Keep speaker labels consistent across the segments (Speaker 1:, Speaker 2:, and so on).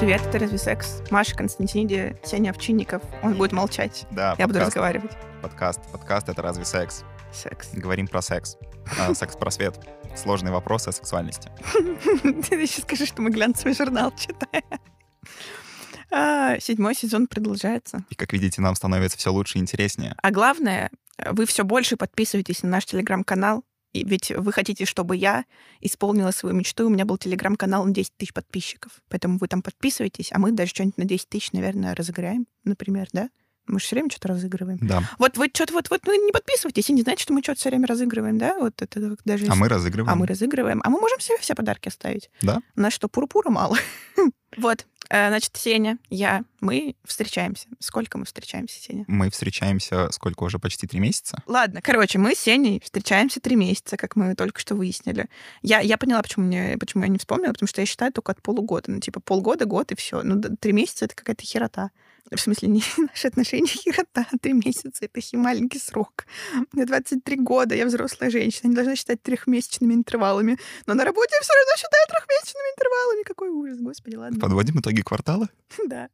Speaker 1: Привет, это «Разве секс?» Маша Константиниди, Сеня Овчинников. Он будет молчать.
Speaker 2: Да,
Speaker 1: Я буду
Speaker 2: подкаст,
Speaker 1: разговаривать.
Speaker 2: подкаст. Подкаст — это разве секс?
Speaker 1: Секс.
Speaker 2: Говорим про секс. А, Секс-просвет. Сложные вопросы о сексуальности.
Speaker 1: Ты еще скажи, что мы глянцевый журнал читаем. А, Седьмой сезон продолжается.
Speaker 2: И, как видите, нам становится все лучше и интереснее.
Speaker 1: А главное, вы все больше подписываетесь на наш телеграм-канал. И ведь вы хотите, чтобы я исполнила свою мечту. У меня был телеграм-канал на 10 тысяч подписчиков. Поэтому вы там подписывайтесь, а мы даже что-нибудь на 10 тысяч, наверное, разыграем, например, да? Мы же все время что-то разыгрываем.
Speaker 2: Да.
Speaker 1: Вот вы что-то вот, вот вы не подписывайтесь и не знаете, что мы что-то все время разыгрываем, да? Вот это даже...
Speaker 2: А мы разыгрываем.
Speaker 1: а мы разыгрываем. А мы можем себе все подарки оставить.
Speaker 2: Да?
Speaker 1: У нас что, пурпура мало? Вот, э, значит, Сеня, я, мы встречаемся. Сколько мы встречаемся, Сеня?
Speaker 2: Мы встречаемся сколько уже? Почти три месяца?
Speaker 1: Ладно, короче, мы с Сеней встречаемся три месяца, как мы только что выяснили. Я, я поняла, почему, мне, почему я не вспомнила, потому что я считаю только от полугода. Ну, типа, полгода, год и все. Ну, три месяца — это какая-то херота. В смысле, не наши отношения херота, три месяца — это хи- маленький срок. Мне 23 года, я взрослая женщина, не должна считать трехмесячными интервалами. Но на работе я все равно считаю трехмесячными интервалами. Какой ужас, господи, ладно.
Speaker 2: Подводим итоги квартала?
Speaker 1: Да.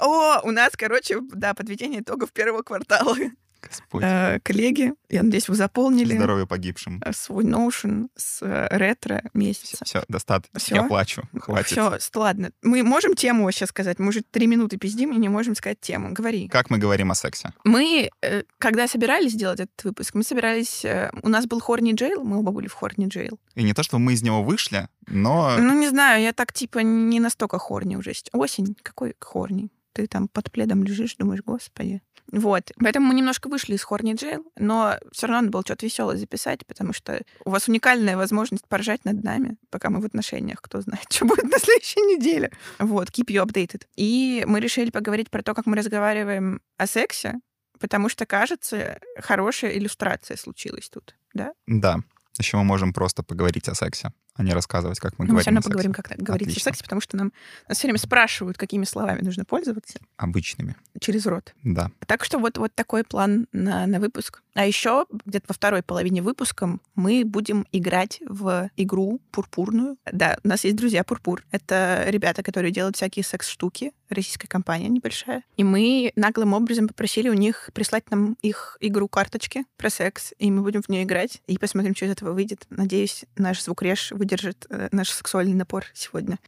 Speaker 1: О, у нас, короче, да, подведение итогов первого квартала.
Speaker 2: Господь.
Speaker 1: Э, Коллеги, я надеюсь, вы заполнили
Speaker 2: Здоровья погибшим.
Speaker 1: э, свой Notion с э, ретро месяца.
Speaker 2: Все, достаточно.
Speaker 1: Всё?
Speaker 2: Я плачу. Хватит.
Speaker 1: Все, ладно. Мы можем тему вообще сказать? Мы уже три минуты пиздим и не можем сказать тему. Говори.
Speaker 2: Как мы говорим о сексе?
Speaker 1: Мы, когда собирались сделать этот выпуск, мы собирались... У нас был Хорни Джейл, мы оба были в Хорни Джейл.
Speaker 2: И не то, что мы из него вышли, но
Speaker 1: Ну, не знаю, я так, типа, не настолько хорни уже. Осень, какой хорни? Ты там под пледом лежишь, думаешь, господи. Вот. Поэтому мы немножко вышли из Хорни Джейл, но все равно надо было что-то веселое записать, потому что у вас уникальная возможность поржать над нами, пока мы в отношениях, кто знает, что будет на следующей неделе. Вот, keep you updated. И мы решили поговорить про то, как мы разговариваем о сексе, потому что, кажется, хорошая иллюстрация случилась тут, да?
Speaker 2: да. Еще мы можем просто поговорить о сексе, а не рассказывать, как мы
Speaker 1: Но мы
Speaker 2: говорим
Speaker 1: все равно
Speaker 2: о
Speaker 1: поговорим, как говорить о
Speaker 2: Отлично.
Speaker 1: сексе, потому что нам нас все время спрашивают, какими словами нужно пользоваться
Speaker 2: Обычными.
Speaker 1: через рот.
Speaker 2: Да.
Speaker 1: Так что вот, вот такой план на, на выпуск. А еще где-то во второй половине выпуска мы будем играть в игру пурпурную. Да, у нас есть друзья Пурпур. Это ребята, которые делают всякие секс-штуки. Российская компания небольшая. И мы наглым образом попросили у них прислать нам их игру-карточки про секс. И мы будем в нее играть. И посмотрим, что из этого выйдет. Надеюсь, наш звукреж выдержит э, наш сексуальный напор сегодня.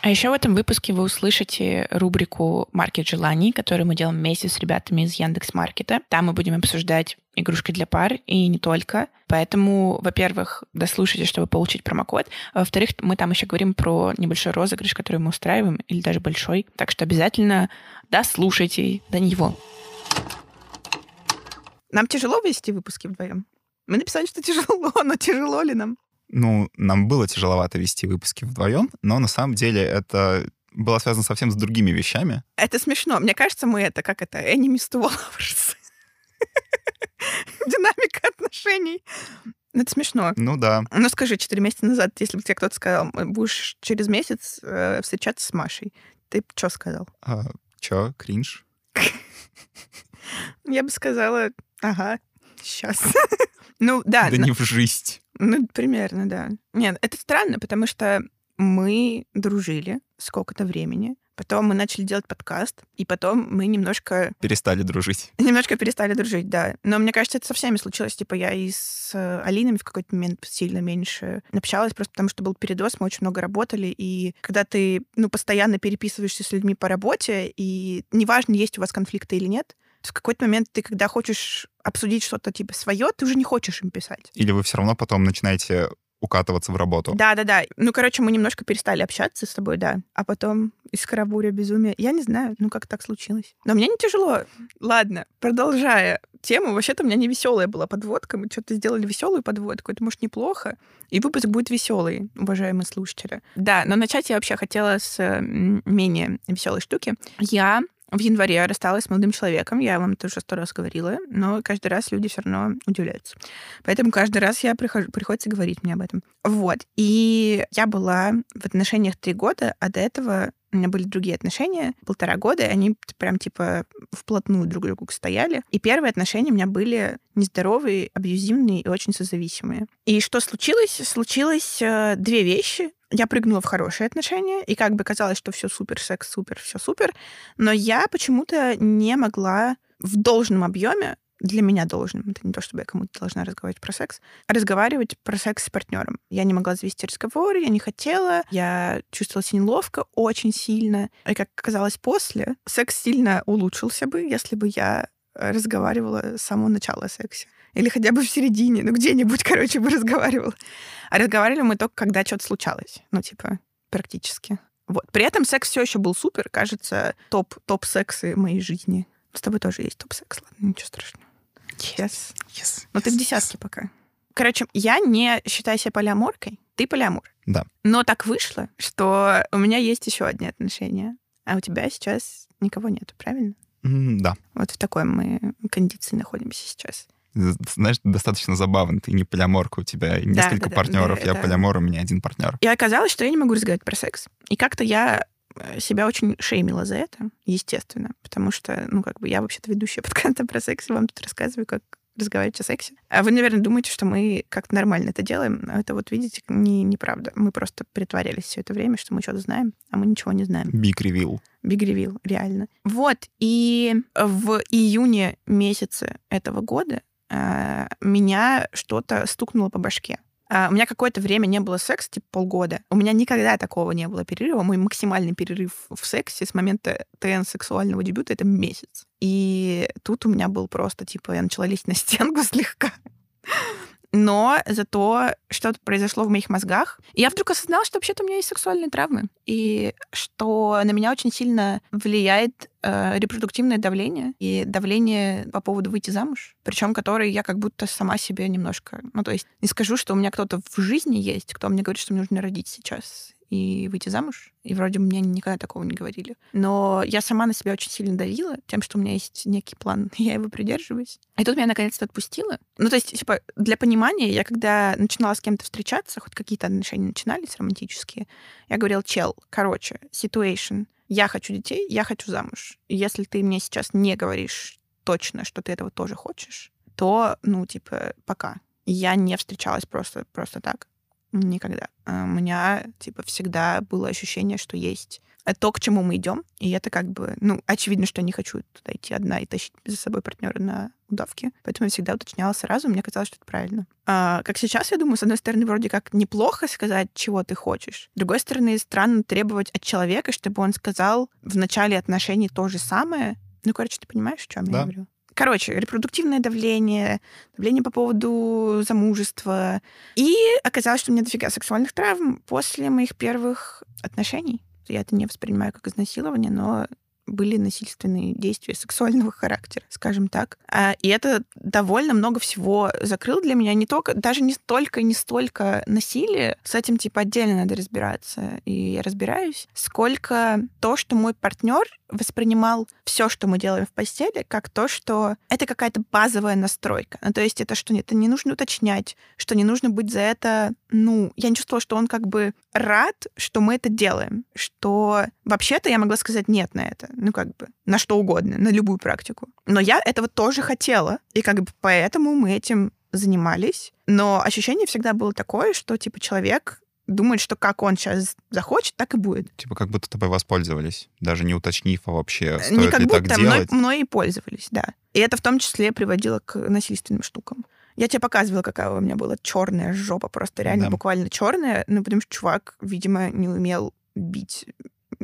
Speaker 1: А еще в этом выпуске вы услышите рубрику «Маркет желаний», которую мы делаем вместе с ребятами из Яндекс Маркета. Там мы будем обсуждать игрушки для пар и не только. Поэтому, во-первых, дослушайте, чтобы получить промокод. А во-вторых, мы там еще говорим про небольшой розыгрыш, который мы устраиваем, или даже большой. Так что обязательно дослушайте до него. Нам тяжело вести выпуски вдвоем? Мы написали, что тяжело, но тяжело ли нам?
Speaker 2: Ну, нам было тяжеловато вести выпуски вдвоем, но на самом деле это было связано совсем с другими вещами.
Speaker 1: Это смешно. Мне кажется, мы это, как это, enemies to lovers. Динамика отношений. Ну, Это смешно.
Speaker 2: Ну да.
Speaker 1: Ну, скажи, четыре месяца назад, если бы тебе кто-то сказал, будешь через месяц э, встречаться с Машей, ты что сказал?
Speaker 2: А, чё, кринж?
Speaker 1: Я бы сказала, ага, сейчас. Ну, да,
Speaker 2: Да не в жизнь.
Speaker 1: ну, примерно, да. Нет, это странно, потому что мы дружили сколько-то времени, потом мы начали делать подкаст, и потом мы немножко
Speaker 2: Перестали дружить.
Speaker 1: Немножко перестали дружить, да. Но мне кажется, это со всеми случилось. Типа я и с э, Алиной в какой-то момент сильно меньше общалась, просто потому что был передоз, мы очень много работали. И когда ты, ну, постоянно переписываешься с людьми по работе, и неважно, есть у вас конфликты или нет, то в какой-то момент ты, когда хочешь обсудить что-то типа свое, ты уже не хочешь им писать.
Speaker 2: Или вы все равно потом начинаете укатываться в работу.
Speaker 1: Да, да, да. Ну, короче, мы немножко перестали общаться с тобой, да. А потом из карабуря безумия. Я не знаю, ну как так случилось. Но мне не тяжело. Ладно, продолжая тему, вообще-то у меня не веселая была подводка. Мы что-то сделали веселую подводку. Это, может, неплохо. И выпуск будет веселый, уважаемые слушатели. Да, но начать я вообще хотела с менее веселой штуки. Я в январе рассталась с молодым человеком, я вам тоже сто раз говорила, но каждый раз люди все равно удивляются. Поэтому каждый раз я прихожу, приходится говорить мне об этом. Вот. И я была в отношениях три года, а до этого у меня были другие отношения, полтора года, и они прям типа вплотную друг к другу стояли. И первые отношения у меня были нездоровые, абьюзивные и очень созависимые. И что случилось? Случилось э, две вещи. Я прыгнула в хорошие отношения, и как бы казалось, что все супер, секс супер, все супер, но я почему-то не могла в должном объеме для меня должным, это не то, чтобы я кому-то должна разговаривать про секс, а разговаривать про секс с партнером. Я не могла завести разговор, я не хотела, я чувствовала себя неловко очень сильно. И как оказалось после, секс сильно улучшился бы, если бы я разговаривала с самого начала сексе. Или хотя бы в середине, ну где-нибудь, короче, бы разговаривала. А разговаривали мы только, когда что-то случалось. Ну, типа, практически. Вот. При этом секс все еще был супер, кажется, топ, топ сексы моей жизни. С тобой тоже есть топ секс, ладно, ничего страшного.
Speaker 2: Yes. Yes.
Speaker 1: Но yes. ты в десятке yes. пока. Короче, я не считаю себя полиаморкой. Ты полиамор.
Speaker 2: Да.
Speaker 1: Но так вышло, что у меня есть еще одни отношения, а у тебя сейчас никого нету, правильно?
Speaker 2: Mm, да.
Speaker 1: Вот в такой мы кондиции находимся сейчас.
Speaker 2: Знаешь, достаточно забавно. Ты не полиаморка, у тебя несколько да, партнеров. Да, я это... полиамор, у меня один партнер.
Speaker 1: И оказалось, что я не могу разговаривать про секс. И как-то я э, себя очень шеймила за это, естественно, потому что, ну, как бы я вообще-то ведущая подкаста про секс, и вам тут рассказываю, как разговаривать о сексе. А вы, наверное, думаете, что мы как-то нормально это делаем, но это вот, видите, не, неправда. Мы просто притворялись все это время, что мы что-то знаем, а мы ничего не знаем.
Speaker 2: Big reveal.
Speaker 1: Big reveal, реально. Вот, и в июне месяце этого года меня что-то стукнуло по башке. Uh, у меня какое-то время не было секса, типа полгода. У меня никогда такого не было перерыва. Мой максимальный перерыв в сексе с момента ТН сексуального дебюта — это месяц. И тут у меня был просто, типа, я начала лезть на стенку слегка но зато что-то произошло в моих мозгах. И я вдруг осознала, что вообще-то у меня есть сексуальные травмы, и что на меня очень сильно влияет э, репродуктивное давление и давление по поводу выйти замуж, причем которое я как будто сама себе немножко... Ну, то есть не скажу, что у меня кто-то в жизни есть, кто мне говорит, что мне нужно родить сейчас и выйти замуж. И вроде мне никогда такого не говорили. Но я сама на себя очень сильно давила тем, что у меня есть некий план, и я его придерживаюсь. И тут меня наконец-то отпустило. Ну, то есть, типа, для понимания, я когда начинала с кем-то встречаться, хоть какие-то отношения начинались романтические, я говорила, чел, короче, situation, я хочу детей, я хочу замуж. И если ты мне сейчас не говоришь точно, что ты этого тоже хочешь, то, ну, типа, пока. Я не встречалась просто, просто так. Никогда. А у меня, типа, всегда было ощущение, что есть то, к чему мы идем. И это как бы, ну, очевидно, что я не хочу туда идти одна и тащить за собой партнера на удавке. Поэтому я всегда уточняла сразу, мне казалось, что это правильно. А, как сейчас, я думаю, с одной стороны, вроде как неплохо сказать, чего ты хочешь. С другой стороны, странно требовать от человека, чтобы он сказал в начале отношений то же самое. Ну, короче, ты понимаешь, о чем да. я говорю? Короче, репродуктивное давление, давление по поводу замужества. И оказалось, что у меня дофига сексуальных травм после моих первых отношений. Я это не воспринимаю как изнасилование, но были насильственные действия сексуального характера, скажем так. А, и это довольно много всего закрыл для меня. Не только, даже не столько, не столько насилие, с этим типа отдельно надо разбираться, и я разбираюсь, сколько то, что мой партнер воспринимал все, что мы делаем в постели, как то, что это какая-то базовая настройка. Ну, то есть это что это не нужно уточнять, что не нужно быть за это, ну, я не чувствовала, что он как бы рад, что мы это делаем, что вообще-то я могла сказать нет на это, ну, как бы, на что угодно, на любую практику. Но я этого тоже хотела, и как бы поэтому мы этим занимались. Но ощущение всегда было такое, что, типа, человек думает, что как он сейчас захочет, так и будет.
Speaker 2: Типа как будто тобой воспользовались, даже не уточнив а вообще, стоит не как ли будто, так
Speaker 1: мной,
Speaker 2: делать.
Speaker 1: мной и пользовались, да. И это в том числе приводило к насильственным штукам. Я тебе показывала, какая у меня была черная жопа, просто реально да. буквально черная, ну потому что чувак, видимо, не умел бить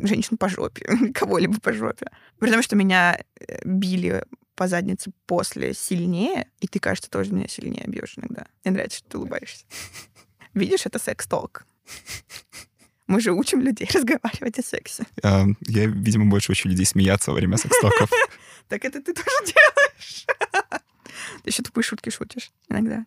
Speaker 1: женщину по жопе, кого-либо по жопе. Потому что меня э, били по заднице после сильнее, и ты, кажется, тоже меня сильнее бьешь иногда. Мне нравится, что ты улыбаешься. Видишь, это секс-толк. Мы же учим людей разговаривать о сексе.
Speaker 2: А, я, видимо, больше учу людей смеяться во время секс-токов.
Speaker 1: Так это ты тоже делаешь. Ты еще тупые шутки шутишь иногда.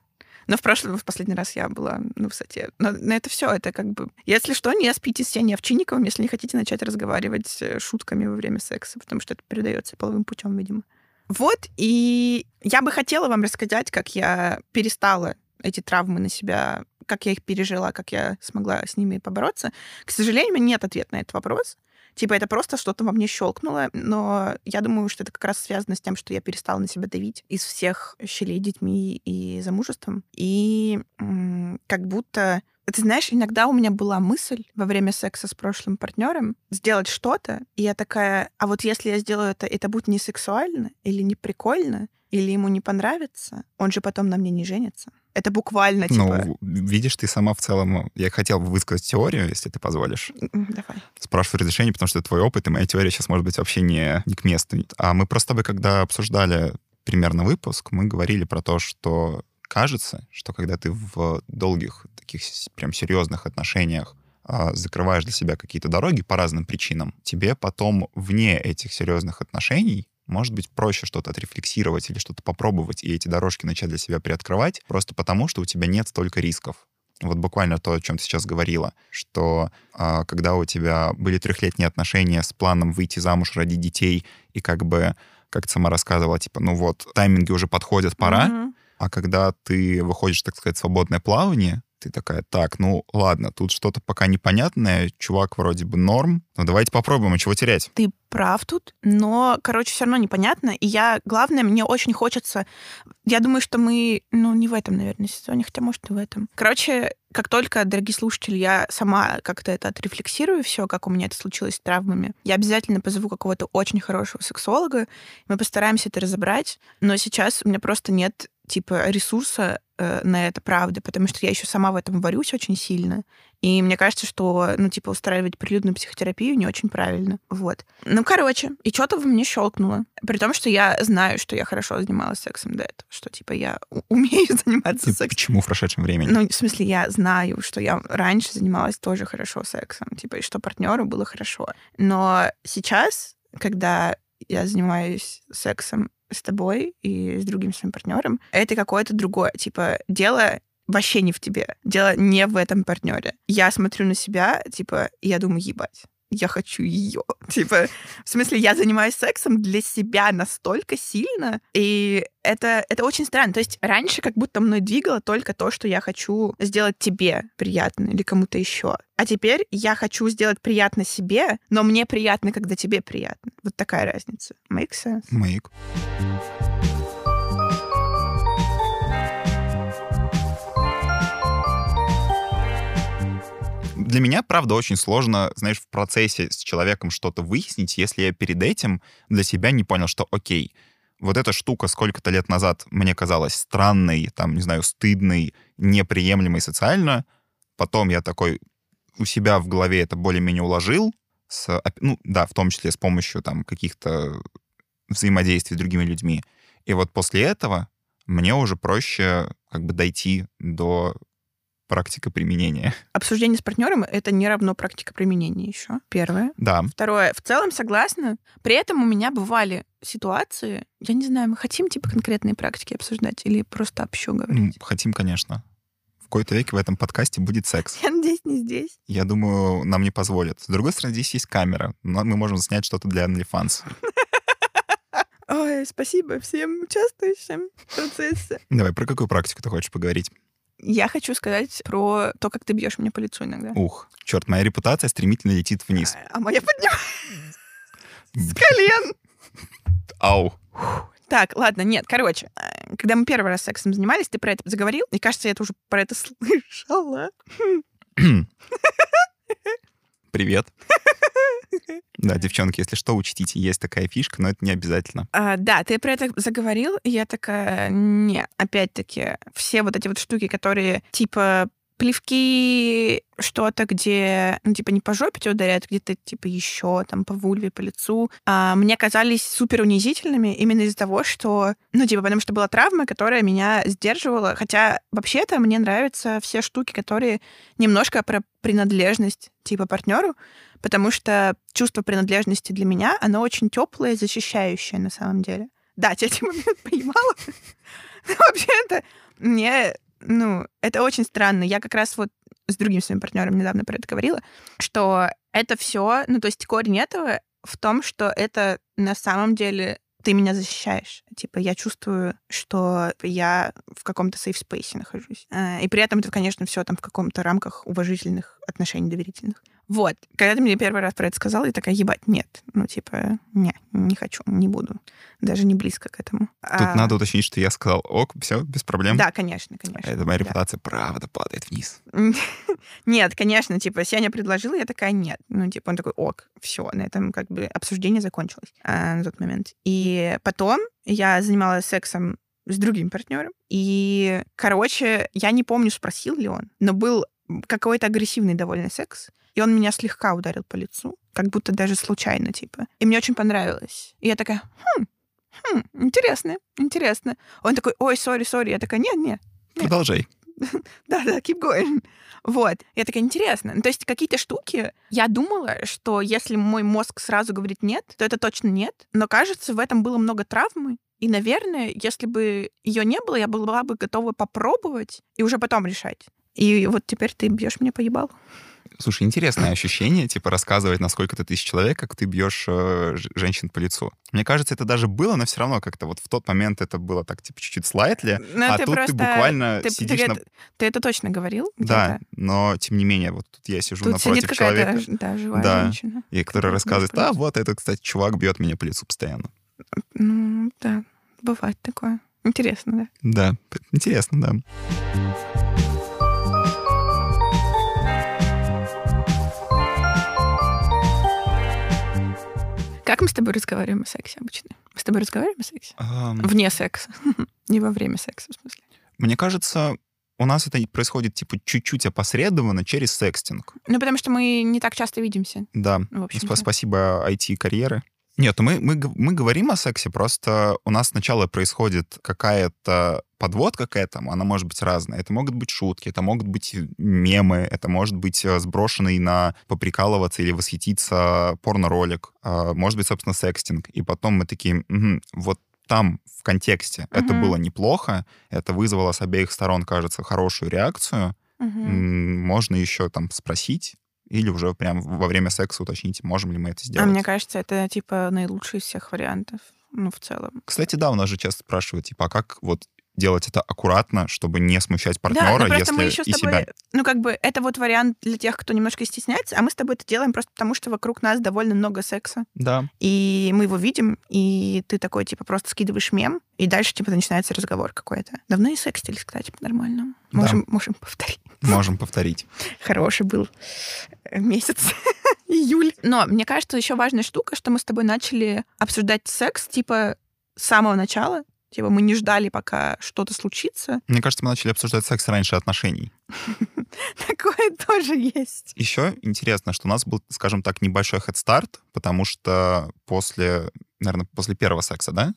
Speaker 1: Но в прошлый, в последний раз я была на высоте. Но, но это все, это как бы... Если что, не спите с Сеней Овчинниковым, если не хотите начать разговаривать э, шутками во время секса, потому что это передается половым путем, видимо. Вот, и я бы хотела вам рассказать, как я перестала эти травмы на себя как я их пережила, как я смогла с ними побороться. К сожалению, нет ответа на этот вопрос. Типа это просто что-то во мне щелкнуло, но я думаю, что это как раз связано с тем, что я перестала на себя давить из всех щелей детьми и замужеством. И как будто ты знаешь, иногда у меня была мысль во время секса с прошлым партнером сделать что-то, и я такая, а вот если я сделаю это, это будет не сексуально или не прикольно, или ему не понравится, он же потом на мне не женится. Это буквально, типа...
Speaker 2: Ну, видишь, ты сама в целом... Я хотел бы высказать теорию, если ты позволишь.
Speaker 1: Давай.
Speaker 2: Спрашиваю разрешение, потому что это твой опыт, и моя теория сейчас может быть вообще не, не к месту. А мы просто бы, когда обсуждали примерно выпуск, мы говорили про то, что кажется, что когда ты в долгих, таких прям серьезных отношениях а, закрываешь для себя какие-то дороги по разным причинам, тебе потом вне этих серьезных отношений может быть, проще что-то отрефлексировать или что-то попробовать и эти дорожки начать для себя приоткрывать, просто потому что у тебя нет столько рисков. Вот буквально то, о чем ты сейчас говорила, что э, когда у тебя были трехлетние отношения с планом выйти замуж, родить детей, и как бы, как ты сама рассказывала, типа, ну вот, тайминги уже подходят, пора, mm-hmm. а когда ты выходишь, так сказать, в свободное плавание, ты такая, так, ну ладно, тут что-то пока непонятное, чувак вроде бы норм, но давайте попробуем, а чего терять?
Speaker 1: Ты прав тут, но, короче, все равно непонятно. И я, главное, мне очень хочется... Я думаю, что мы, ну, не в этом, наверное, сезоне, хотя, может, и в этом. Короче, как только, дорогие слушатели, я сама как-то это отрефлексирую, все, как у меня это случилось с травмами, я обязательно позову какого-то очень хорошего сексолога, мы постараемся это разобрать, но сейчас у меня просто нет типа ресурса э, на это, правда, потому что я еще сама в этом варюсь очень сильно. И мне кажется, что, ну, типа, устраивать прилюдную психотерапию не очень правильно. Вот. Ну, короче, и что-то во мне щелкнуло. При том, что я знаю, что я хорошо занималась сексом до этого, что, типа, я умею заниматься
Speaker 2: Ты
Speaker 1: сексом.
Speaker 2: Почему в прошедшем времени?
Speaker 1: Ну, в смысле, я знаю, что я раньше занималась тоже хорошо сексом, типа, и что партнеру было хорошо. Но сейчас, когда я занимаюсь сексом с тобой и с другим своим партнером, это какое-то другое. Типа, дело вообще не в тебе. Дело не в этом партнере. Я смотрю на себя, типа, и я думаю, ебать я хочу ее. Типа, в смысле, я занимаюсь сексом для себя настолько сильно, и это, это очень странно. То есть раньше как будто мной двигало только то, что я хочу сделать тебе приятно или кому-то еще. А теперь я хочу сделать приятно себе, но мне приятно, когда тебе приятно. Вот такая разница. Make sense?
Speaker 2: Make. Для меня, правда, очень сложно, знаешь, в процессе с человеком что-то выяснить, если я перед этим для себя не понял, что окей, вот эта штука сколько-то лет назад мне казалась странной, там, не знаю, стыдной, неприемлемой социально. Потом я такой у себя в голове это более-менее уложил, с, ну, да, в том числе с помощью там каких-то взаимодействий с другими людьми. И вот после этого мне уже проще как бы дойти до практика применения.
Speaker 1: Обсуждение с партнером это не равно практика применения еще. Первое.
Speaker 2: Да.
Speaker 1: Второе. В целом согласна. При этом у меня бывали ситуации, я не знаю, мы хотим типа конкретные практики обсуждать или просто общо говорить?
Speaker 2: Ну, хотим, конечно. В какой-то веке в этом подкасте будет секс.
Speaker 1: Я надеюсь, не здесь.
Speaker 2: Я думаю, нам не позволят. С другой стороны, здесь есть камера. Но мы можем снять что-то для OnlyFans.
Speaker 1: Ой, спасибо всем участвующим в процессе.
Speaker 2: Давай, про какую практику ты хочешь поговорить?
Speaker 1: Я хочу сказать про то, как ты бьешь меня по лицу иногда.
Speaker 2: Ух, черт, моя репутация стремительно летит вниз.
Speaker 1: А, а моя поднимается с колен.
Speaker 2: Ау.
Speaker 1: Так, ладно, нет, короче, э, когда мы первый раз сексом занимались, ты про это заговорил, и кажется, я это уже про это слышала.
Speaker 2: Привет. Да, девчонки, если что, учтите, есть такая фишка, но это не обязательно.
Speaker 1: А, да, ты про это заговорил, и я такая, не, опять-таки, все вот эти вот штуки, которые типа плевки, что-то, где, ну, типа, не по жопе тебя ударяют, где-то, типа, еще, там, по вульве, по лицу, а, мне казались супер унизительными именно из-за того, что, ну, типа, потому что была травма, которая меня сдерживала, хотя, вообще-то, мне нравятся все штуки, которые немножко про принадлежность, типа, партнеру, потому что чувство принадлежности для меня, оно очень теплое, защищающее на самом деле. Да, тебя момент понимала. Вообще-то, мне ну, это очень странно. Я как раз вот с другим своим партнером недавно про это говорила, что это все, ну, то есть корень этого в том, что это на самом деле ты меня защищаешь. Типа, я чувствую, что я в каком-то safe space нахожусь. Э, и при этом это, конечно, все там в каком-то рамках уважительных отношений доверительных. Вот. Когда ты мне первый раз про это сказала, я такая, ебать, нет. Ну, типа, не, не хочу, не буду. Даже не близко к этому.
Speaker 2: Тут
Speaker 1: А,
Speaker 2: надо уточнить, что я сказал, ок, все, без проблем.
Speaker 1: Да, конечно, конечно.
Speaker 2: Это моя
Speaker 1: да.
Speaker 2: репутация правда падает вниз.
Speaker 1: Нет, конечно, типа, Сеня предложила, я такая, нет. Ну, типа, он такой, ок, все, на этом как бы обсуждение закончилось а, на тот момент. И потом я занималась сексом с другим партнером. И, короче, я не помню, спросил ли он, но был какой-то агрессивный довольно секс. И он меня слегка ударил по лицу, как будто даже случайно, типа. И мне очень понравилось. И я такая, хм, хм, интересно, интересно. Он такой, ой, сори, сори. Я такая, нет, нет, Нет.
Speaker 2: Продолжай.
Speaker 1: да-да, keep going. Вот. Я такая, интересно. Ну, то есть какие-то штуки, я думала, что если мой мозг сразу говорит нет, то это точно нет. Но кажется, в этом было много травмы. И, наверное, если бы ее не было, я была бы готова попробовать и уже потом решать. И вот теперь ты бьешь меня по ебалу.
Speaker 2: Слушай, интересное ощущение, типа, рассказывать на сколько-то тысяч человек, как ты бьешь э, женщин по лицу. Мне кажется, это даже было, но все равно как-то вот в тот момент это было так, типа, чуть-чуть слайтли,
Speaker 1: Ну,
Speaker 2: а
Speaker 1: ты
Speaker 2: тут
Speaker 1: просто-
Speaker 2: ты буквально
Speaker 1: Ты, ты
Speaker 2: сидишь на...
Speaker 1: это, ты это точно говорил?
Speaker 2: Да, но тем не менее, вот тут я сижу
Speaker 1: Тут сидит
Speaker 2: напротив
Speaker 1: какая-то
Speaker 2: человека,
Speaker 1: да, живая
Speaker 2: Да.
Speaker 1: женщина.
Speaker 2: и
Speaker 1: которая
Speaker 2: рассказывает, а
Speaker 1: лицу».
Speaker 2: вот этот, кстати, чувак бьет меня по лицу постоянно.
Speaker 1: Ну, да, бывает такое. Интересно, да.
Speaker 2: Да, интересно, да.
Speaker 1: Как мы с тобой разговариваем о сексе обычно? Мы с тобой разговариваем о сексе?
Speaker 2: Ам,
Speaker 1: Вне секса. Не во время секса, в смысле.
Speaker 2: Мне кажется, у нас это происходит, типа, чуть-чуть опосредованно через секстинг.
Speaker 1: Ну, потому что мы не так часто видимся,
Speaker 2: Да, Спа- Спасибо IT-карьеры. Нет, мы, мы, мы говорим о сексе, просто у нас сначала происходит какая-то подводка к этому, она может быть разная. Это могут быть шутки, это могут быть мемы, это может быть э, сброшенный на поприкалываться или восхититься порно-ролик, а, может быть, собственно, секстинг. И потом мы такие, «Мгм, вот там в контексте это
Speaker 1: Мгм.
Speaker 2: было неплохо, это вызвало с обеих сторон, кажется, хорошую реакцию. М, можно еще там спросить или уже прям во время секса уточнить, можем ли мы это
Speaker 1: А
Speaker 2: сделать.
Speaker 1: мне кажется, это, типа, наилучший из всех вариантов. Ну, в целом.
Speaker 2: Кстати, да, у нас же часто спрашивают, типа, а как вот делать это аккуратно, чтобы не смущать
Speaker 1: да,
Speaker 2: партнера,
Speaker 1: просто
Speaker 2: если
Speaker 1: мы еще
Speaker 2: и
Speaker 1: с тобой...
Speaker 2: себя.
Speaker 1: Ну, как бы, это вот вариант для тех, кто немножко стесняется, а мы с тобой это делаем просто потому, что вокруг нас довольно много секса.
Speaker 2: Да.
Speaker 1: И мы его видим, и ты такой, типа, просто скидываешь мем, и дальше, типа, начинается разговор какой-то. Давно и секстились, кстати, по-нормальному.
Speaker 2: Да.
Speaker 1: Можем, можем повторить.
Speaker 2: Можем повторить.
Speaker 1: Хороший был э, месяц. Июль. Но мне кажется, еще важная штука, что мы с тобой начали обсуждать секс, типа, с самого начала. Типа, мы не ждали, пока что-то случится.
Speaker 2: Мне кажется, мы начали обсуждать секс раньше отношений.
Speaker 1: Такое тоже есть.
Speaker 2: Еще интересно, что у нас был, скажем так, небольшой хедстарт, потому что после, наверное, после первого секса, да,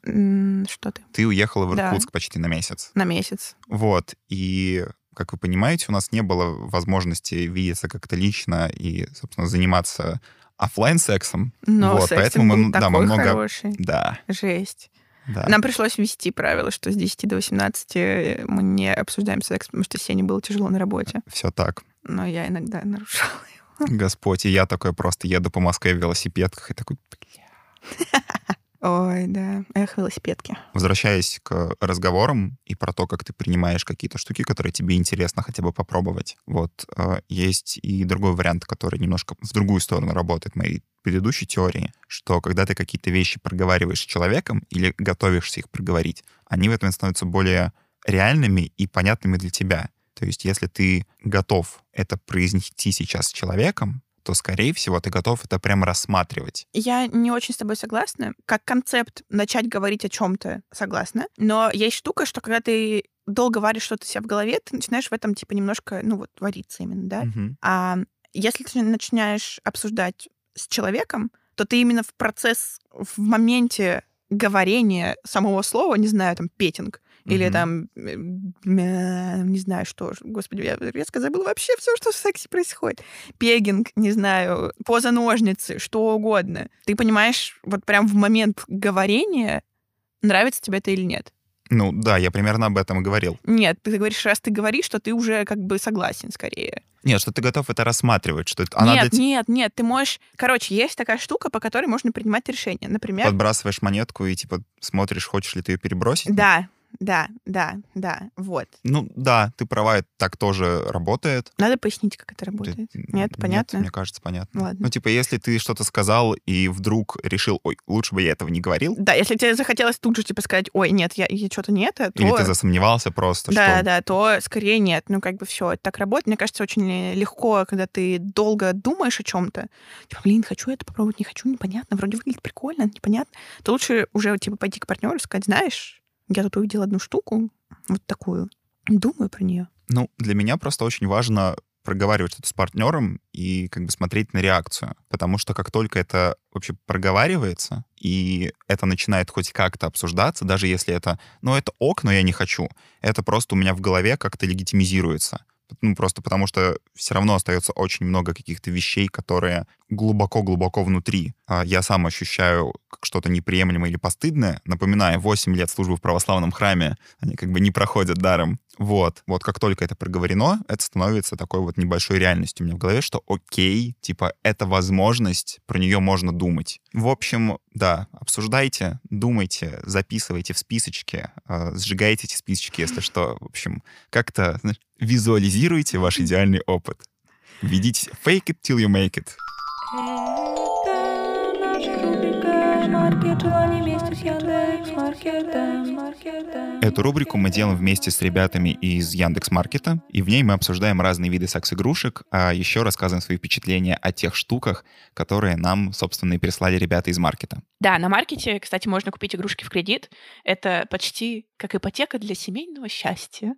Speaker 1: Что ты?
Speaker 2: ты уехала в. Иркутск почти на месяц.
Speaker 1: На месяц.
Speaker 2: Вот. И, как вы понимаете, у нас не было возможности видеться как-то лично и, собственно, заниматься оффлайн сексом
Speaker 1: Но
Speaker 2: Вот, поэтому мы, да, мы много...
Speaker 1: хороший.
Speaker 2: Да,
Speaker 1: Жесть.
Speaker 2: Да.
Speaker 1: Нам пришлось ввести правило, что с 10 до 18 мы не обсуждаем секс, потому что Сене было тяжело на работе.
Speaker 2: Все так.
Speaker 1: Но я иногда нарушала его.
Speaker 2: Господь, и я такой просто еду по Москве в велосипедках и такой, бля.
Speaker 1: Ой, да. Эх, велосипедки.
Speaker 2: Возвращаясь к разговорам и про то, как ты принимаешь какие-то штуки, которые тебе интересно хотя бы попробовать. Вот э, есть и другой вариант, который немножко в другую сторону работает моей предыдущей теории, что когда ты какие-то вещи проговариваешь с человеком или готовишься их проговорить, они в этом становятся более реальными и понятными для тебя. То есть если ты готов это произнести сейчас с человеком, то, скорее всего, ты готов это прям рассматривать.
Speaker 1: Я не очень с тобой согласна. Как концепт начать говорить о чем-то согласна. Но есть штука, что когда ты долго варишь что-то у себя в голове, ты начинаешь в этом типа немножко, ну вот, вариться именно, да?
Speaker 2: Мгм.
Speaker 1: А если ты начинаешь обсуждать с человеком, то ты именно в процесс, в моменте говорения самого слова, не знаю, там, петинг, или там, не знаю, что, господи, я резко забыла вообще все, что в сексе происходит. Пегинг, не знаю, поза ножницы, что угодно. Ты понимаешь, вот прям в момент говорения, нравится тебе это или нет.
Speaker 2: Ну да, я примерно об этом и говорил.
Speaker 1: Нет, ты говоришь, раз ты говоришь, что ты уже как бы согласен скорее.
Speaker 2: Нет, что ты готов это рассматривать, что это, она
Speaker 1: нет,
Speaker 2: для
Speaker 1: нет, нет, ты можешь... Короче, есть такая штука, по которой можно принимать решение. Например,
Speaker 2: подбрасываешь монетку и типа смотришь, хочешь ли ты ее перебросить.
Speaker 1: да, да, да, да, вот.
Speaker 2: Ну да, ты права, это так тоже работает.
Speaker 1: Надо пояснить, как это работает.
Speaker 2: Ты-
Speaker 1: Нет, понятно?
Speaker 2: мне кажется, понятно.
Speaker 1: Ладно.
Speaker 2: Ну, типа, если ты что-то сказал и вдруг решил, ой, лучше бы я этого не говорил,
Speaker 1: Да, если тебе захотелось тут же типа сказать, ой, нет, я, я что-то не это, то...
Speaker 2: или ты засомневался просто,
Speaker 1: Да,
Speaker 2: что...
Speaker 1: да, то скорее нет. Ну, как бы все, это так работает. Мне кажется, очень легко, когда ты долго думаешь о чем-то. Типа, блин, хочу это попробовать, не хочу, непонятно, вроде выглядит прикольно, непонятно. То лучше уже типа пойти к партнеру и сказать, знаешь, я тут увидел одну штуку, вот такую. Думаю про нее.
Speaker 2: Ну, для меня просто очень важно проговаривать что-то с партнером и как бы смотреть на реакцию. Потому что как только это вообще проговаривается, и это начинает хоть как-то обсуждаться, даже если это, ну, это ок, но я не хочу, это просто у меня в голове как-то легитимизируется. Ну, просто потому что все равно остается очень много каких-то вещей, которые глубоко-глубоко внутри. а, Я сам ощущаю как что-то неприемлемое или постыдное. Напоминаю, 8 лет службы в православном храме, они как бы не проходят даром. Вот. Вот как только это проговорено, это становится такой вот небольшой реальностью у меня в голове, что окей, типа, это возможность, про нее можно думать. В общем, да, обсуждайте, думайте, записывайте в списочки, э, сжигайте эти списочки, если что. В общем, как-то знаешь, визуализируйте ваш идеальный опыт. Ведите fake it till you make it. Эту рубрику мы делаем вместе с ребятами из Яндекс Маркета, и в ней мы обсуждаем разные виды секс-игрушек, а еще рассказываем свои впечатления о тех штуках, которые нам, собственно, и прислали ребята из маркета.
Speaker 1: Да, на маркете, кстати, можно купить игрушки в кредит. Это почти как ипотека для семейного счастья.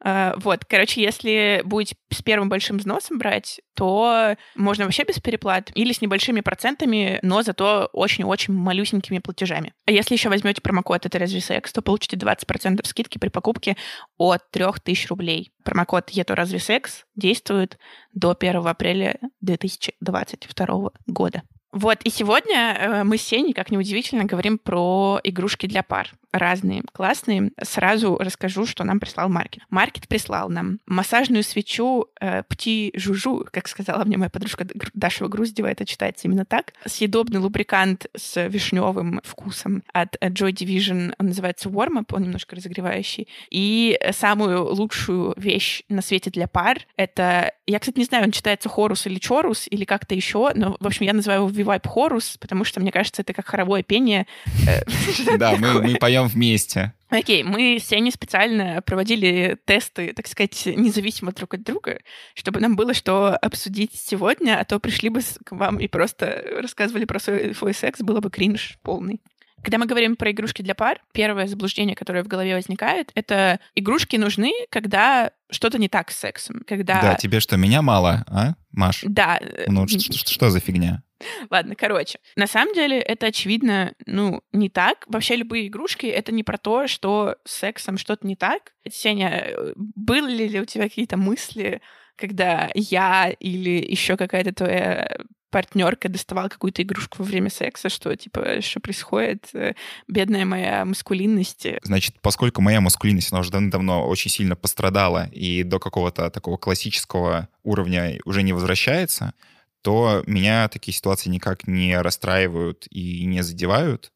Speaker 1: А, Вот, короче, если будете с первым большим взносом брать, то можно вообще без переплат или с небольшими процентами, но зато очень-очень малюсенькими платежами. А если еще возьмете промокод «Это разве секс», то получите 20% скидки при покупке от 3000 рублей. Промокод «Это разве секс» действует до 1 апреля 2022 года. Вот, и сегодня э, мы с Сеней, как неудивительно, говорим про игрушки для пар. Разные, классные. Сразу расскажу, что нам прислал Маркет. Маркет прислал нам массажную свечу э, Пти Жужу, как сказала мне моя подружка Даша Груздева, это читается именно так. Съедобный лубрикант с вишневым вкусом от э, Joy Division, он называется Warm Up, он немножко разогревающий. И э, самую лучшую вещь на свете для пар — это... Я, кстати, не знаю, он читается Хорус или Чорус, или как-то еще, но, в общем, я называю его Вивайп Хорус, потому что, мне кажется, это как хоровое пение. Э,
Speaker 2: Да, мы, поем вместе.
Speaker 1: Окей, мы с Сеней специально проводили тесты, так сказать, независимо друг от друга, чтобы нам было что обсудить сегодня, а то пришли бы к вам и просто рассказывали про свой, секс, было бы кринж полный. Когда мы говорим про игрушки для пар, первое заблуждение, которое в голове возникает, это игрушки нужны, когда что-то не так с сексом. Когда...
Speaker 2: Да, тебе что, меня мало, а, Маш?
Speaker 1: Да, э,
Speaker 2: Ну, что за фигня?
Speaker 1: Ладно, короче. На самом деле это очевидно, ну, не так. Вообще любые игрушки — это не про то, что с сексом что-то не так. Сеня, э, были ли у тебя какие-то мысли, когда я или еще какая-то твоя партнерка доставала какую-то игрушку во время секса, что, типа, что происходит? Э, Бедная моя маскулинность.
Speaker 2: Значит, поскольку моя маскулинность, она уже давно очень сильно пострадала и до какого-то такого классического уровня уже не возвращается, то меня такие ситуации никак не расстраивают и не задевают.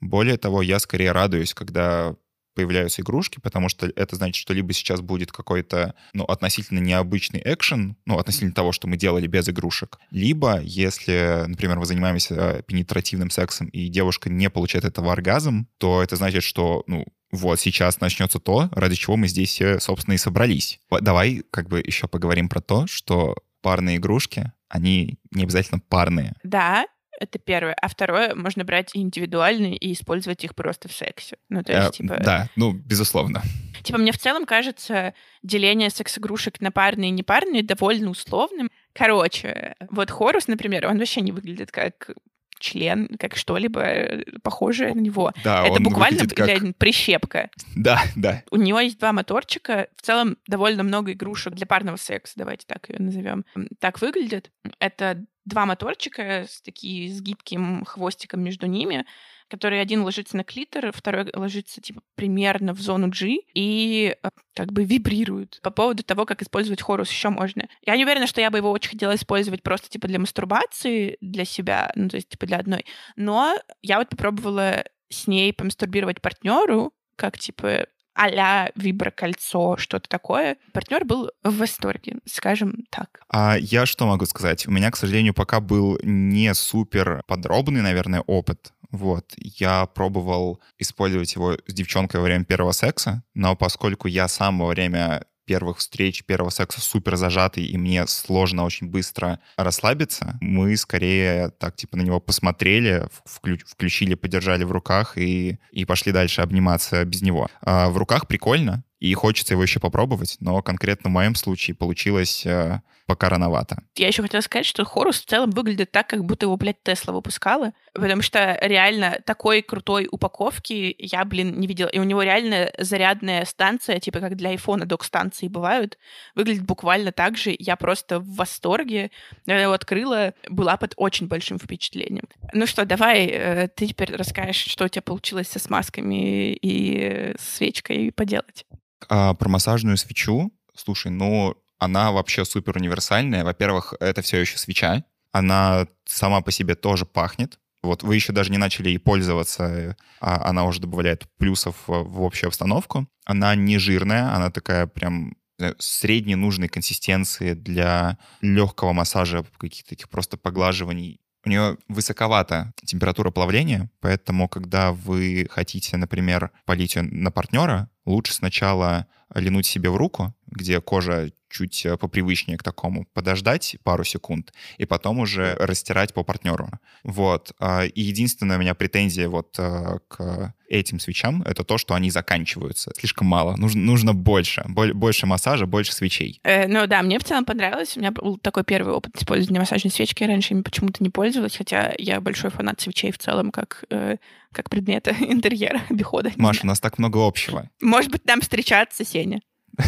Speaker 2: Более того, я скорее радуюсь, когда появляются игрушки, потому что это значит, что либо сейчас будет какой-то, ну, относительно необычный экшен, ну, относительно того, что мы делали без игрушек, либо, если, например, мы занимаемся пенетративным сексом, и девушка не получает этого оргазм, то это значит, что, ну, вот сейчас начнется то, ради чего мы здесь, э, собственно, и собрались. Давай как бы еще поговорим про то, что парные игрушки, они не обязательно парные.
Speaker 1: Да, это первое. А второе, можно брать индивидуальные и использовать их просто в сексе. Ну, то
Speaker 2: Э,
Speaker 1: есть, типа...
Speaker 2: Да, ну, безусловно.
Speaker 1: Типа, мне в целом кажется деление секс-игрушек на парные и непарные довольно условным. Короче, вот Хорус, например, он вообще не выглядит как член, как что-либо э, похожее на него.
Speaker 2: Да,
Speaker 1: Это буквально,
Speaker 2: как...
Speaker 1: прищепка.
Speaker 2: Да, да.
Speaker 1: У него есть два моторчика. В целом довольно много игрушек для парного секса, давайте так ее назовем. Так выглядит. Это два моторчика с такие с гибким хвостиком между ними, который один ложится на клитор, второй ложится типа примерно в зону G и э, как бы вибрирует. По поводу того, как использовать хорус еще можно. Я не уверена, что я бы его очень хотела использовать просто типа для мастурбации для себя, ну то есть типа для одной. Но я вот попробовала с ней помастурбировать партнеру, как типа а-ля виброкольцо, что-то такое. Партнер был в восторге, скажем так.
Speaker 2: А я что могу сказать? У меня, к сожалению, пока был не супер подробный, наверное, опыт. Вот, я пробовал использовать его с девчонкой во время первого секса, но поскольку я сам во время первых встреч, первого секса супер зажатый, и мне сложно очень быстро расслабиться, мы скорее так, типа, на него посмотрели, вклю- включили, подержали в руках и, и пошли дальше обниматься без него. А в руках прикольно, и хочется его еще попробовать, но конкретно в моем случае получилось э, пока рановато.
Speaker 1: Я еще хотела сказать, что Хорус в целом выглядит так, как будто его, блядь, Тесла выпускала, потому что реально такой крутой упаковки я, блин, не видела. И у него реально зарядная станция, типа как для айфона док-станции бывают, выглядит буквально так же. Я просто в восторге. Я его открыла, была под очень большим впечатлением. Ну что, давай э, ты теперь расскажешь, что у тебя получилось со смазками и свечкой поделать.
Speaker 2: А про массажную свечу, слушай, ну, она вообще супер универсальная. Во-первых, это все еще свеча. Она сама по себе тоже пахнет. Вот вы еще даже не начали ей пользоваться, а она уже добавляет плюсов в общую обстановку. Она не жирная, она такая прям знаю, средней нужной консистенции для легкого массажа, каких-то таких просто поглаживаний. У нее высоковата температура плавления, поэтому, когда вы хотите, например, полить ее на партнера, лучше сначала линуть себе в руку, где кожа чуть э, попривычнее к такому, подождать пару секунд и потом уже растирать по партнеру. Вот. А, и единственная у меня претензия вот э, к этим свечам — это то, что они заканчиваются. Слишком мало. Нужно, нужно больше. Больше массажа, больше свечей.
Speaker 1: Э, ну да, мне в целом понравилось. У меня был такой первый опыт использования массажной свечки. Я раньше ими почему-то не пользовалась, хотя я большой фанат свечей в целом как, э, как предмета интерьера, обихода.
Speaker 2: Маша, у нас так много общего.
Speaker 1: Может быть, нам встречаться, Сеня?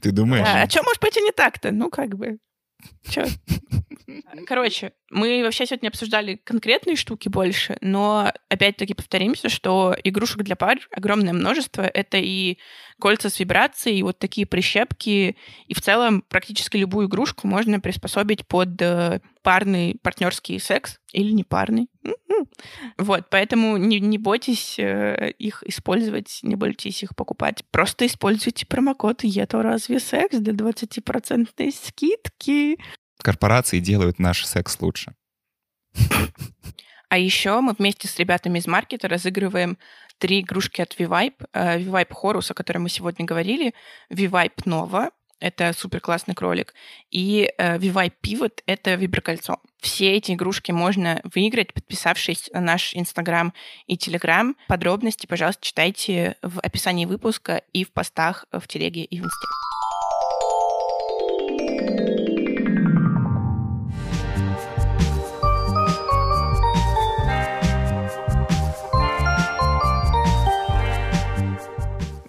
Speaker 2: Ты думаешь?
Speaker 1: Да, а что может пойти не так-то? Ну, как бы. Чё? Короче, мы вообще сегодня обсуждали конкретные штуки больше, но опять-таки повторимся, что игрушек для пар огромное множество. Это и кольца с вибрацией, и вот такие прищепки, и в целом практически любую игрушку можно приспособить под э, парный партнерский секс или не парный. Вот, поэтому не, не бойтесь э, их использовать, не бойтесь их покупать. Просто используйте промокод «Ето разве секс» для 20% скидки.
Speaker 2: Корпорации делают наш секс лучше.
Speaker 1: А еще мы вместе с ребятами из маркета разыгрываем три игрушки от Vivipe. Э, Vivipe Horus, о котором мы сегодня говорили, Vivipe Nova, это супер классный кролик, и э, Vivipe Pivot — это виброкольцо. Все эти игрушки можно выиграть, подписавшись на наш Инстаграм и Телеграм. Подробности, пожалуйста, читайте в описании выпуска и в постах в Телеге и в Инсте.